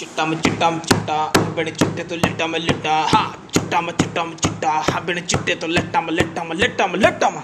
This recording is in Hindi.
चिट्टा में चिट्टा में चिट्टा बिन चिट्टे तो लिट्टा में लिट्टा हाँ चिट्टा में चिट्टा में चिट्टा हाँ बड़े चिट्टे तो लट्टा में लट्टा में लट्टा में लट्टा में